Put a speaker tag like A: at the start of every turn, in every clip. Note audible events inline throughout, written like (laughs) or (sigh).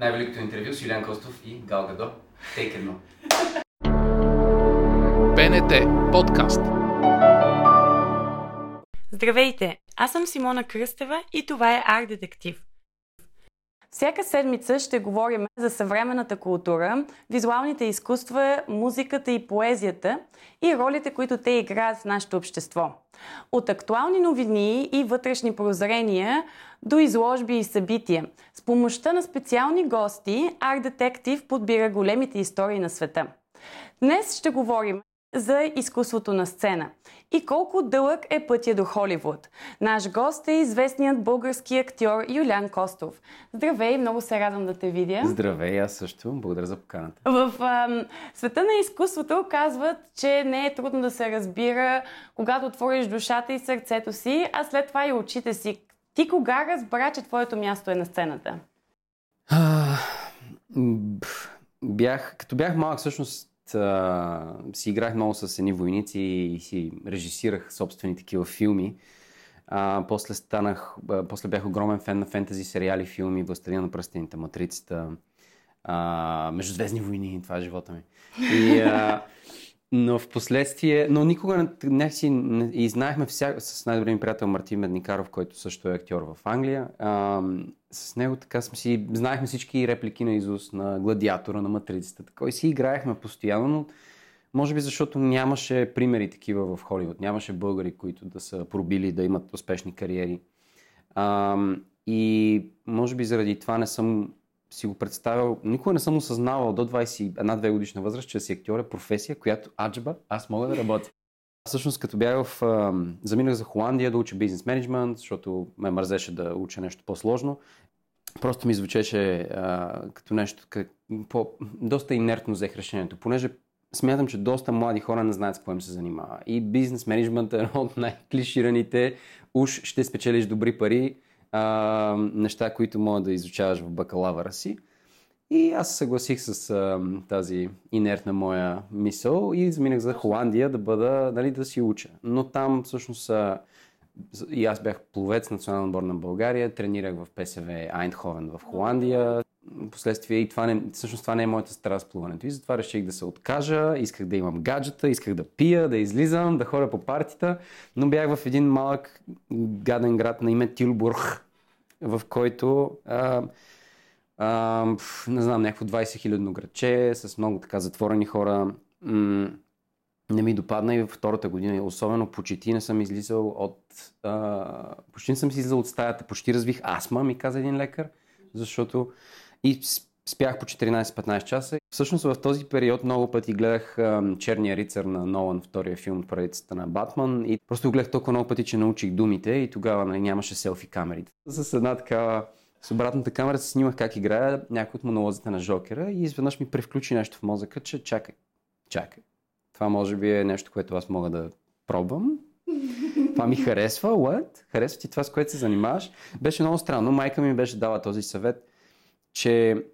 A: Най-великото интервю с Юлиан Костов и Гал Гадо. Take едно.
B: БНТ подкаст.
C: Здравейте! Аз съм Симона Кръстева и това е Арт Детектив. Всяка седмица ще говорим за съвременната култура, визуалните изкуства, музиката и поезията и ролите, които те играят в нашето общество. От актуални новини и вътрешни прозрения до изложби и събития. С помощта на специални гости, Арт Детектив подбира големите истории на света. Днес ще говорим за изкуството на сцена и колко дълъг е пътя до Холивуд. Наш гост е известният български актьор Юлян Костов. Здравей, много се радвам да те видя.
A: Здравей, аз също. Благодаря за поканата.
C: В ам, света на изкуството казват, че не е трудно да се разбира, когато отвориш душата и сърцето си, а след това и очите си. Ти кога разбра, че твоето място е на сцената?
A: А, бях, като бях малък, всъщност а, си играх много с едни войници и си режисирах собствени такива филми. А, после станах, а, после бях огромен фен на фентази сериали, филми, Властелина на пръстените, Матрицата, а, Междузвездни войни, това е живота ми. И, а, но в последствие, но никога не си, не, и знаехме вся, с най-добрия ми приятел Мартин Медникаров, който също е актьор в Англия. А, с него така сме си, знаехме всички реплики на Изус, на Гладиатора, на Матрицата. Така и си играехме постоянно, но може би защото нямаше примери такива в Холивуд. Нямаше българи, които да са пробили, да имат успешни кариери. А, и може би заради това не съм си го представял, никога не съм осъзнавал до 21-2 годишна възраст, че си актьор е професия, която аджба, аз мога да работя. Всъщност, като бях в... Заминах за Холандия да уча бизнес менеджмент, защото ме мързеше да уча нещо по-сложно. Просто ми звучеше а, като нещо, как, по, доста инертно взех решението, понеже смятам, че доста млади хора не знаят с какво им се занимава. И бизнес менеджмент е едно от най-клишираните. Уж ще спечелиш добри пари, а, неща, които мога да изучаваш в бакалавъра си. И аз се съгласих с а, тази инертна моя мисъл и заминах за Холандия да бъда, нали, да си уча. Но там всъщност а, и аз бях пловец национален отбор на България, тренирах в ПСВ Айндховен в Холандия. Последствие и това не, всъщност това не е моята страст плуването. И затова реших да се откажа, исках да имам гаджета, исках да пия, да излизам, да ходя по партита, но бях в един малък гаден град на име Тилбург, в който а, не знам, някакво 20 хилядно градче с много така затворени хора. М- не ми допадна и във втората година. Особено почти не съм излизал от... А, почти не съм излизал от стаята. Почти развих астма, ми каза един лекар, защото и спях по 14-15 часа. Всъщност в този период много пъти гледах а, Черния рицар на Нолан, втория филм от поредицата на Батман и просто гледах толкова много пъти, че научих думите и тогава нали, нямаше селфи камерите. С една такава с обратната камера се снимах как играя някои от монолозите на Жокера и изведнъж ми превключи нещо в мозъка, че чакай, чакай. Това може би е нещо, което аз мога да пробвам. Това ми харесва, what? Харесва ти това, с което се занимаваш? Беше много странно. Майка ми беше дала този съвет, че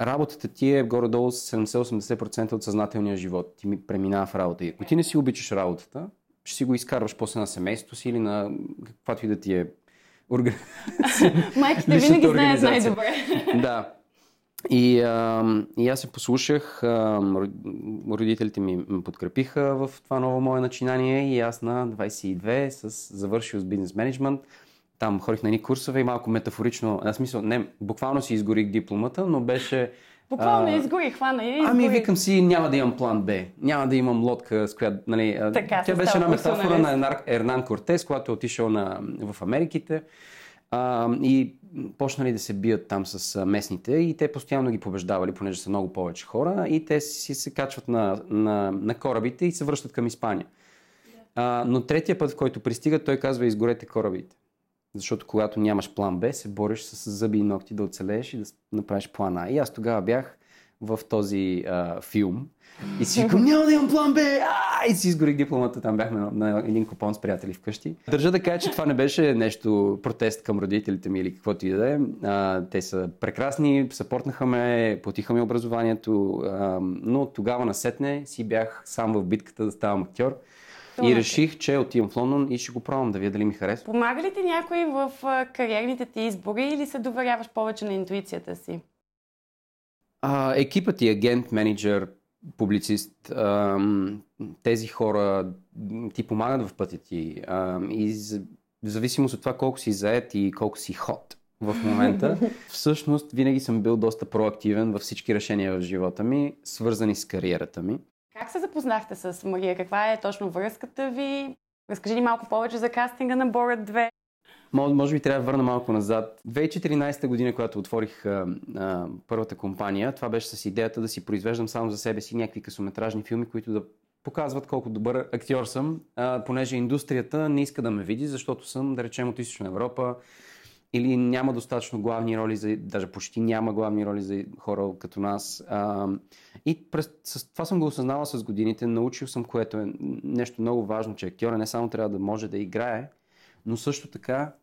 A: работата ти е горе-долу с 70-80% от съзнателния живот. Ти ми преминава в работа. И ако ти не си обичаш работата, ще си го изкарваш после на семейството си или на каквато и да ти е
C: организация. Майките винаги знаят най-добре.
A: Да. И, а, и аз се послушах, а, родителите ми ме подкрепиха в това ново мое начинание и аз на 22 с завършил с бизнес менеджмент. Там ходих на едни курсове и малко метафорично, аз смисъл, не, буквално си изгорих дипломата, но беше...
C: Буквално а, изгори, хвана и изгори.
A: Ами викам си, няма да имам план Б, няма да имам лодка, с която... Нали, така, тя беше една метафора на Ернан Кортес, когато е отишъл на, в Америките а, и почнали да се бият там с местните и те постоянно ги побеждавали, понеже са много повече хора и те си се качват на, на, на корабите и се връщат към Испания. А, но третия път, в който пристигат, той казва изгорете корабите. Защото когато нямаш план Б, се бориш с зъби и ногти да оцелееш и да направиш плана. И аз тогава бях в този а, филм. И си викам, няма да имам план Б! А! И си изгорих дипломата, там бяхме на, на един купон с приятели вкъщи. Държа да кажа, че това не беше нещо протест към родителите ми или каквото и да е. Те са прекрасни, съпортнаха ме, платиха ми образованието, а, но тогава насетне си бях сам в битката да ставам актьор. И реших, че отивам в Лондон и ще го пробвам да видя дали ми харесва.
C: Помага ли ти някой в кариерните ти избори или се доверяваш повече на интуицията си?
A: А, екипът ти, агент, менеджер, публицист, тези хора ти помагат в пътя ти и в зависимост от това колко си заед и колко си ход в момента, (laughs) всъщност винаги съм бил доста проактивен във всички решения в живота ми, свързани с кариерата ми.
C: Как се запознахте с Мария? Каква е точно връзката ви? Разкажи ни малко повече за кастинга на Борът 2.
A: Може, може би трябва да върна малко назад. 2014 година, когато отворих а, а, първата компания, това беше с идеята да си произвеждам само за себе си някакви късометражни филми, които да показват колко добър актьор съм, а, понеже индустрията не иска да ме види, защото съм, да речем, от Източна Европа или няма достатъчно главни роли, за, даже почти няма главни роли за хора като нас. А, и през, с, това съм го осъзнавал с годините, научил съм, което е нещо много важно, че актьора не само трябва да може да играе, но също така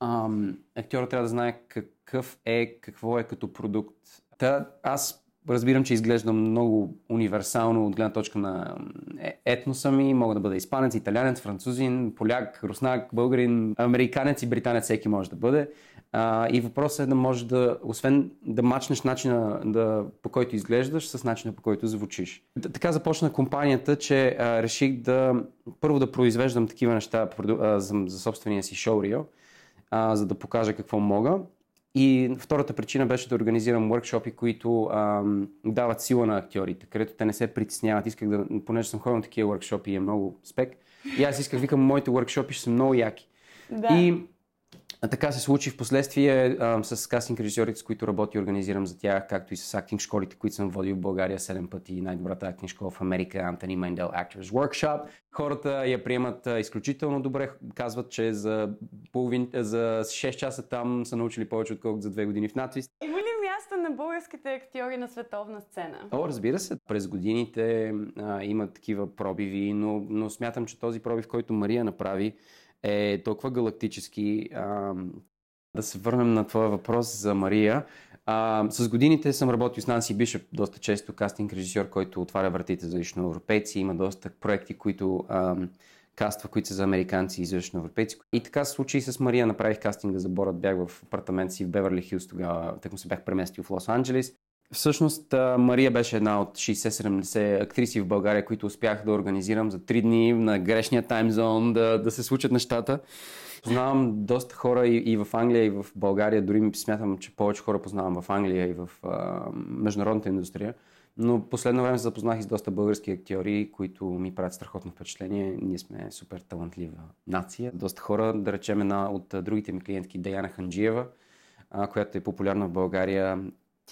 A: ам, актьора трябва да знае какъв е, какво е като продукт. Та, аз разбирам, че изглеждам много универсално от гледна точка на е, етноса ми. Мога да бъда испанец, италянец, французин, поляк, руснак, българин, американец и британец, всеки може да бъде. А, и въпросът е да може да, освен да мачнеш начина да, по който изглеждаш, с начина по който звучиш. Така започна компанията, че а, реших да първо да произвеждам такива неща а, за, за собствения си шоурио, за да покажа какво мога. И втората причина беше да организирам workshopи, които ам, дават сила на актьорите, където те не се притесняват. Исках да, понеже съм ходил на такива workshopи и е много спек, и аз исках, викам, моите workshopи ще са много яки.
C: Да.
A: И а така се случи в последствие а, с кастинг режисьорите, с които работя и организирам за тях, както и с актинг школите, които съм водил в България 7 пъти, най-добрата актинг школа в Америка, Антони Мендел Actors Workshop. Хората я приемат а, изключително добре, казват, че за, половин, за 6 часа там са научили повече, отколкото за 2 години в надвис.
C: Има ли място на българските актьори на световна сцена?
A: О, разбира се. През годините а, има такива пробиви, но, но смятам, че този пробив, който Мария направи, е толкова галактически. А, да се върнем на твоя въпрос за Мария. А, с годините съм работил с Нанси Бишоп доста често, кастинг режисьор, който отваря вратите за европейци. Има доста проекти, които а, каства, които са за американци и европейци. И така се случи с Мария. Направих кастинга за Борът. Бях в апартамент си в Беверли Хилс тогава, му се бях преместил в Лос Анджелес. Всъщност Мария беше една от 60-70 актриси в България, които успях да организирам за 3 дни на грешния таймзон, да, да се случат нещата. Познавам доста хора и, и в Англия, и в България. Дори смятам, че повече хора познавам в Англия и в а, международната индустрия. Но последно време се запознах и с доста български актьори, които ми правят страхотно впечатление. Ние сме супер талантлива нация. Доста хора, да речем една от другите ми клиентки, Даяна Ханджиева, която е популярна в България,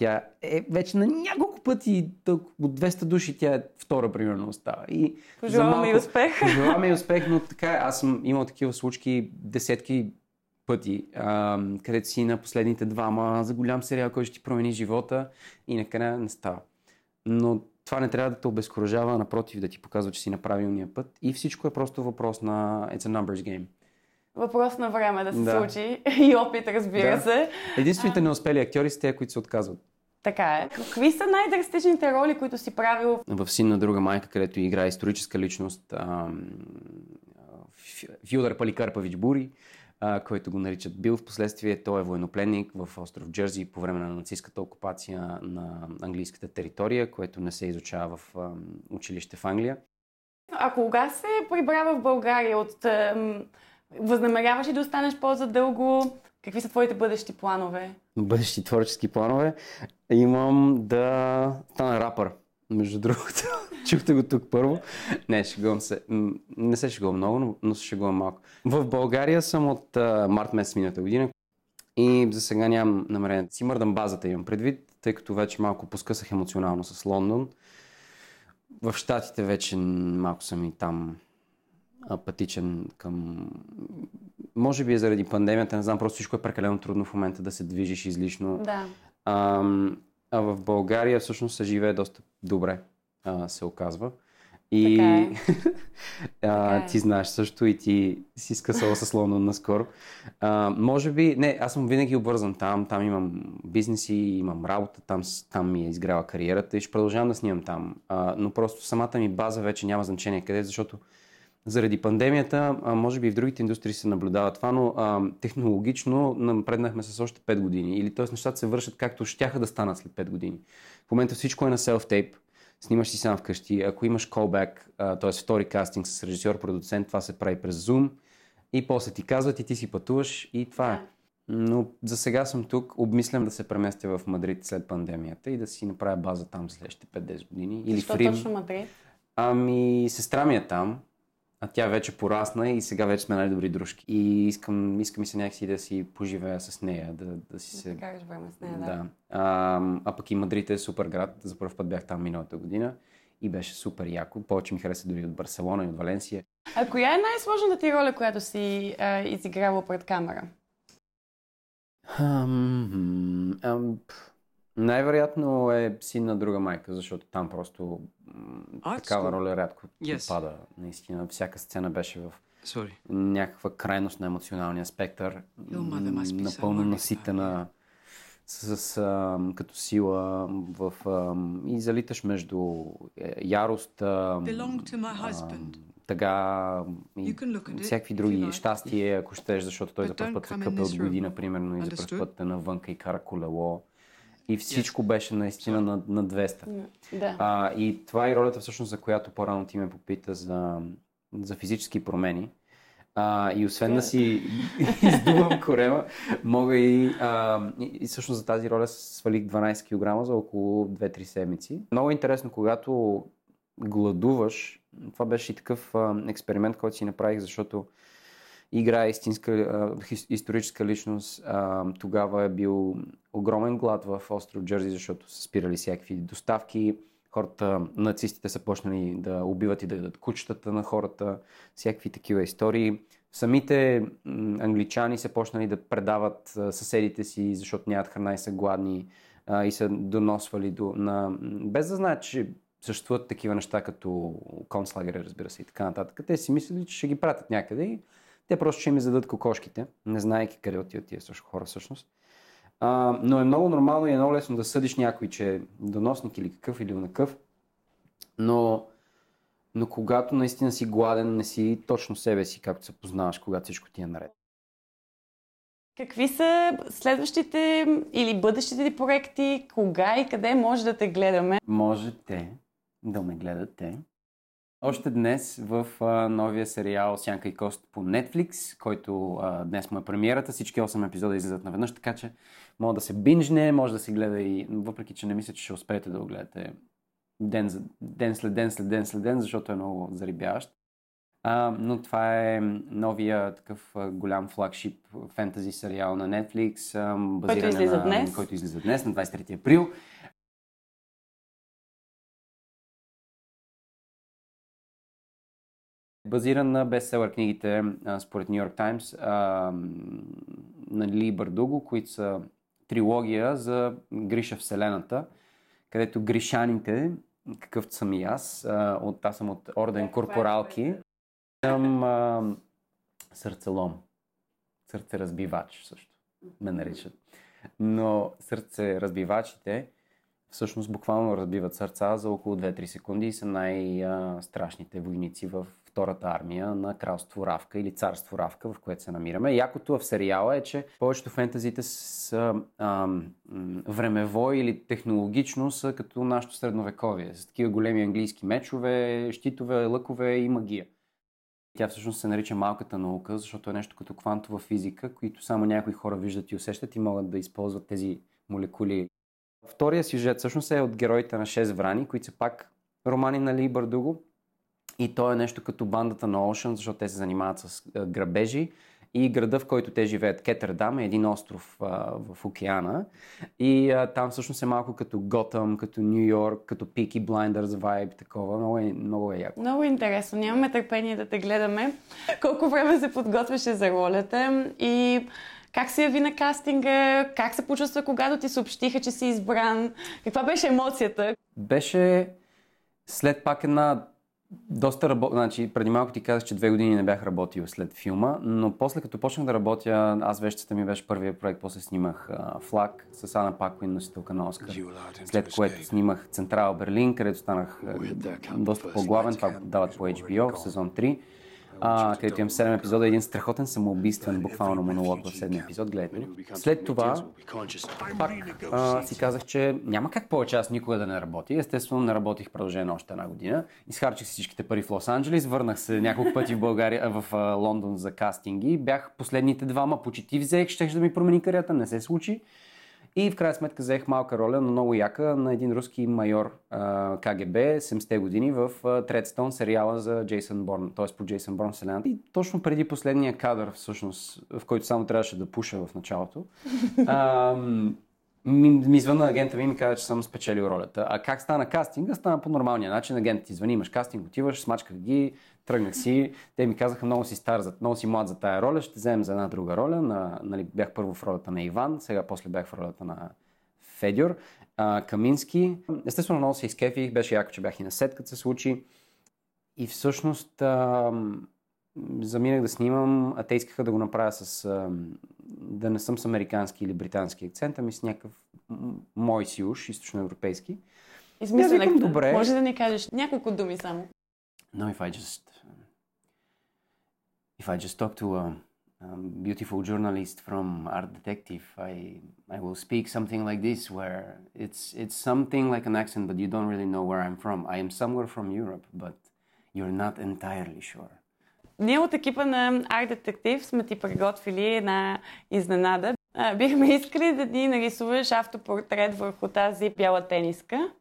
A: тя е вече на няколко пъти, от 200 души, тя е втора, примерно, остава.
C: И пожелаваме и успех. (laughs)
A: Пожелаваме и успех, но така. Аз съм имал такива случки десетки пъти, а, където си на последните двама за голям сериал, който ще ти промени живота и накрая не става. Но това не трябва да те обезкуражава, напротив да ти показва, че си на правилния път и всичко е просто въпрос на it's a numbers game.
C: Въпрос на време да се да. случи (laughs) и опит, разбира да. се.
A: Единствените неуспели актьори са те, които се отказват.
C: Така е. Какви са най-драстичните роли, които си правил?
A: В Син на друга майка, където играе историческа личност Фюдър Паликарпавич Бури, а, който го наричат Бил. В последствие той е военнопленник в остров Джерзи по време на нацистската окупация на английската територия, което не се изучава в училище в Англия.
C: А кога се прибра в България? От, възнамеряваш ли да останеш по-задълго? Какви са твоите бъдещи планове?
A: Бъдещи творчески планове? Имам да стана рапър, между другото. (laughs) Чухте го тук първо. Не, шегувам се. Не се шегувам много, но, се шегувам малко. В България съм от а, март месец миналата година и за сега нямам намерение си мърдам базата, имам предвид, тъй като вече малко поскъсах емоционално с Лондон. В Штатите вече малко съм и там апатичен към... Може би е заради пандемията, не знам, просто всичко е прекалено трудно в момента да се движиш излишно.
C: Да.
A: А, а в България всъщност се живее доста добре, а, се оказва. И
C: така е. (laughs)
A: а, така е. ти знаеш също и ти си скъсала с Лондон наскоро. А, може би, не, аз съм винаги обвързан там, там имам бизнеси, имам работа, там, там ми е изгряла кариерата и ще продължавам да снимам там. А, но просто самата ми база вече няма значение къде, защото заради пандемията, а, може би и в другите индустрии се наблюдава това, но а, технологично напреднахме с още 5 години. Или т.е. нещата се вършат както щяха да станат след 5 години. В момента всичко е на селф-тейп, снимаш си сам вкъщи. Ако имаш callback, т.е. втори кастинг с режисьор, продуцент, това се прави през Zoom и после ти казват и ти си пътуваш и това е. Но за сега съм тук, обмислям да се преместя в Мадрид след пандемията и да си направя база там следващите 5-10 години.
C: Или Защо в Рим. точно Мадрид?
A: Ами, сестра ми е там, а тя вече порасна и сега вече сме най-добри дружки. И искам, искам и се някакси да си поживея с нея, да, да си се...
C: Да време с нея, да.
A: да. А, а пък и Мадрид е супер град, за първ път бях там миналата година и беше супер яко. Повече ми хареса дори от Барселона и от Валенсия.
C: А коя е най-сложната ти роля, която си а, изиграла пред камера?
A: Ам, ам, най-вероятно е син на друга майка, защото там просто такава роля рядко yes. пада. Наистина, всяка сцена беше в Sorry. някаква крайност на емоционалния спектър. Напълно наситена с, с, а, като сила в, а, и залиташ между е, ярост, а, тъга и всякакви други щастия, ако щеш, защото той за първ път се къпе от година, примерно, и за първ път е навънка и кара колело. И всичко беше наистина на, на 200.
C: Да.
A: А, и това е ролята всъщност, за която по-рано ти ме попита за, за физически промени. А, и освен да си (laughs) издувам корема, мога и, а, и всъщност за тази роля свалих 12 кг за около 2-3 седмици. Много интересно, когато гладуваш, това беше и такъв а, експеримент, който си направих, защото играе истинска историческа личност. Тогава е бил огромен глад в остров Джерзи, защото са спирали всякакви доставки. Хората, нацистите са почнали да убиват и да дадат кучетата на хората, всякакви такива истории. Самите англичани са почнали да предават съседите си, защото нямат храна и са гладни и са доносвали до, на... без да знаят, че съществуват такива неща като концлагери, разбира се, и така нататък. Те си мислили, че ще ги пратят някъде и те просто ще ми зададат кокошките, не знаеки къде отиват тия също хора всъщност. А, но е много нормално и е много лесно да съдиш някой, че е доносник или какъв или накъв. Но, но когато наистина си гладен, не си точно себе си, както се познаваш, когато всичко ти е наред.
C: Какви са следващите или бъдещите ти проекти? Кога и къде може да те гледаме?
A: Можете да ме гледате още днес в а, новия сериал Сянка и Кост по Netflix, който а, днес му е премиерата. Всички 8 епизода излизат наведнъж, така че може да се бинжне, може да се гледа и, въпреки че не мисля, че ще успеете да го гледате ден, за, ден след ден, след ден, след ден, защото е много зарибяващ. А, но това е новия такъв голям флагшип фентази сериал на Netflix, а,
C: който излиза
A: на,
C: днес.
A: който излиза днес, на 23 април. Базиран на бестселър книгите според Нью Йорк Таймс на Ли Бардуго, които са трилогия за Гриша Вселената, където гришаните, какъвто съм и аз, от, аз съм от Орден Корпоралки, съм а, сърцелом, сърцеразбивач също ме наричат. Но сърцеразбивачите всъщност буквално разбиват сърца за около 2-3 секунди и са най-страшните войници в втората армия на кралство Равка или царство Равка, в което се намираме. Якото в сериала е, че повечето фентазите са ам, времево или технологично са като нашето средновековие, с такива големи английски мечове, щитове, лъкове и магия. Тя всъщност се нарича малката наука, защото е нещо като квантова физика, които само някои хора виждат и усещат и могат да използват тези молекули. Втория сюжет всъщност е от героите на 6 врани, които са пак романи на Ли Бардуго, и то е нещо като бандата на Ocean, защото те се занимават с грабежи. И града, в който те живеят, Кетърдам, е един остров а, в океана. И а, там всъщност е малко като Готъм, като Нью Йорк, като Peaky Blinders vibe, такова. Много е, много е яко.
C: Много интересно. Нямаме търпение да те гледаме. Колко време се подготвяше за ролята и как се яви на кастинга? Как се почувства, когато ти съобщиха, че си избран? Каква беше емоцията?
A: Беше след пак една доста работ... Значи, преди малко ти казах, че две години не бях работил след филма, но после като почнах да работя, аз вещата ми беше първият проект, после снимах uh, Флаг с Ана Пакуин, носителка на Оскар, след което снимах Централ Берлин, където станах uh, доста по-главен, това дават по HBO в сезон 3. А, където имам 7 епизода, един страхотен самоубийствен буквално монолог в 7 епизод, гледайте. След това пак а, си казах, че няма как повече аз никога да не работя. Естествено, не работих продължение още една година. Изхарчих всичките пари в Лос-Анджелес, върнах се няколко пъти в България, в а, Лондон за кастинги. Бях последните двама, почти взех, ще да ми промени кариерата, не се случи. И в крайна сметка взех малка роля, но много яка, на един руски майор КГБ, 70-те години в Тредстон сериала за Джейсън Борн, т.е. по Джейсън Борн вселената. И точно преди последния кадър, всъщност, в който само трябваше да пуша в началото, (laughs) а, ми, ми звънна агента ми и ми каза, че съм спечелил ролята. А как стана кастинга? Стана по нормалния начин. Агентът ти звъни, имаш кастинг, отиваш, смачках ги, тръгнах си. Те ми казаха, много си стар, много си млад за тая роля, ще вземем за една друга роля. На, нали, бях първо в ролята на Иван, сега после бях в ролята на Федюр. А, Камински. Естествено, много се изкефих, беше яко, че бях и на сет, като се случи. И всъщност а, заминах да снимам, а те искаха да го направя с... Да не съм с американски или британски акцент, ами с някакъв мой си уж, източноевропейски.
C: Измислен добре. Може да ни кажеш няколко думи само.
A: No, if I just if I just talk to a, a beautiful journalist from Art Detective, I I will speak something like this, where it's it's something like an accent, but you don't really know where I'm from. I am somewhere from Europe, but you're not entirely sure.
C: Ние от екипа на Art Detective сме ти приготвили една изненада. Бихме искали да ни нарисуваш автопортрет върху тази бяла тениска.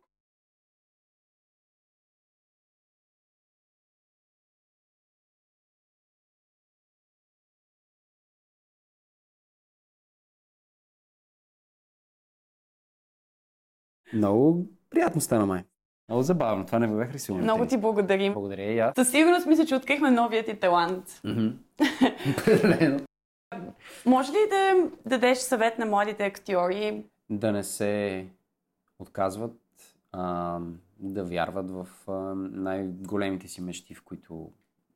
A: Много приятно стана май. Много забавно, това не бях рисувал.
C: Много ти благодарим.
A: Благодаря и аз.
C: Със сигурност мисля, че открихме новият ти талант. (laughs)
A: Определено.
C: Може ли да дадеш съвет на младите актьори?
A: Да не се отказват, а, да вярват в а, най-големите си мечти, в които,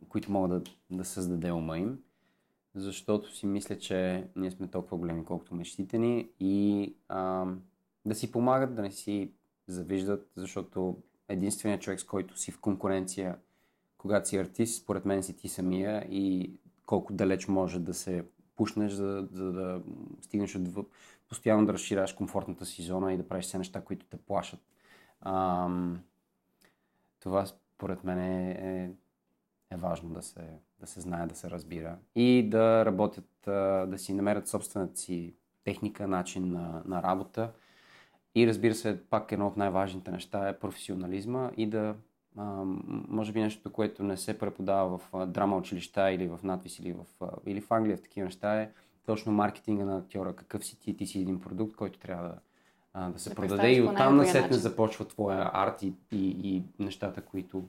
A: които могат да, да създаде ума им. Защото си мисля, че ние сме толкова големи, колкото мечтите ни и а, да си помагат, да не си завиждат, защото единственият човек, с който си в конкуренция, когато си артист, според мен си ти самия и колко далеч може да се пушнеш, за, за да стигнеш от постоянно да разширяваш комфортната си зона и да правиш все неща, които те плашат. Ам, това според мен е, е, е важно да се, да се знае, да се разбира. И да работят, да си намерят собствената си техника, начин на, на работа и разбира се, пак едно от най-важните неща е професионализма и да, а, може би нещо, което не се преподава в а, драма училища или в надвис или в, а, или в Англия в такива неща е точно маркетинга на актьора. Какъв си ти? Ти си един продукт, който трябва да, а, да се да продаде и оттам насетне започва твоя арт и, и, и нещата, които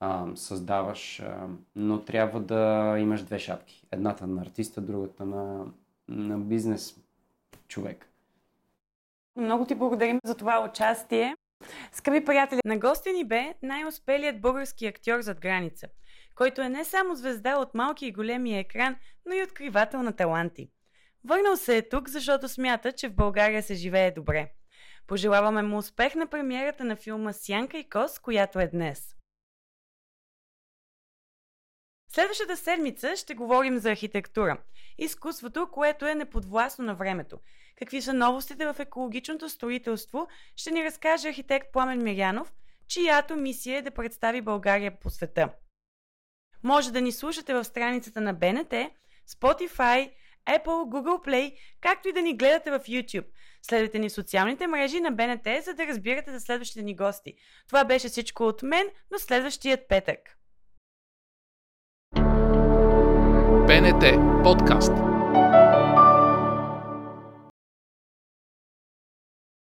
A: а, създаваш. А, но трябва да имаш две шапки. Едната на артиста, другата на, на бизнес човек.
C: Много ти благодарим за това участие. Скъпи приятели, на гости ни бе най-успелият български актьор зад граница, който е не само звезда от малки и големия екран, но и откривател на таланти. Върнал се е тук, защото смята, че в България се живее добре. Пожелаваме му успех на премиерата на филма Сянка и Кос, която е днес. Следващата седмица ще говорим за архитектура. Изкуството, което е неподвластно на времето – Какви са новостите в екологичното строителство, ще ни разкаже архитект Пламен Мирянов, чиято мисия е да представи България по света. Може да ни слушате в страницата на БНТ, Spotify, Apple, Google Play, както и да ни гледате в YouTube. Следвайте ни в социалните мрежи на БНТ, за да разбирате за следващите ни гости. Това беше всичко от мен, но следващият петък.
B: БНТ подкаст.